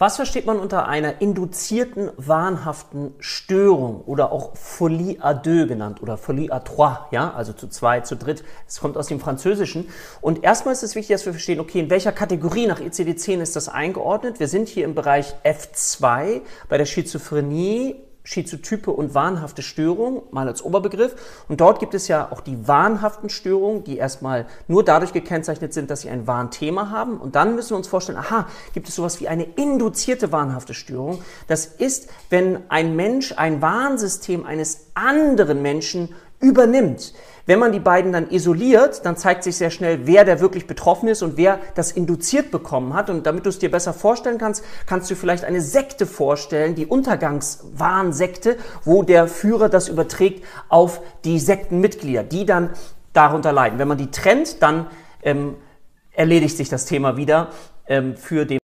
Was versteht man unter einer induzierten wahnhaften Störung oder auch Folie à deux genannt oder Folie à trois, ja, also zu zwei, zu dritt. Es kommt aus dem Französischen. Und erstmal ist es wichtig, dass wir verstehen, okay, in welcher Kategorie nach ICD-10 ist das eingeordnet? Wir sind hier im Bereich F2 bei der Schizophrenie Schizotype und wahnhafte Störung, mal als Oberbegriff. Und dort gibt es ja auch die wahnhaften Störungen, die erstmal nur dadurch gekennzeichnet sind, dass sie ein Warnthema haben. Und dann müssen wir uns vorstellen, aha, gibt es sowas wie eine induzierte wahnhafte Störung. Das ist, wenn ein Mensch ein Warnsystem eines anderen Menschen übernimmt. Wenn man die beiden dann isoliert, dann zeigt sich sehr schnell, wer der wirklich betroffen ist und wer das induziert bekommen hat. Und damit du es dir besser vorstellen kannst, kannst du vielleicht eine Sekte vorstellen, die Untergangswahnsekte, wo der Führer das überträgt auf die Sektenmitglieder, die dann darunter leiden. Wenn man die trennt, dann ähm, erledigt sich das Thema wieder ähm, für den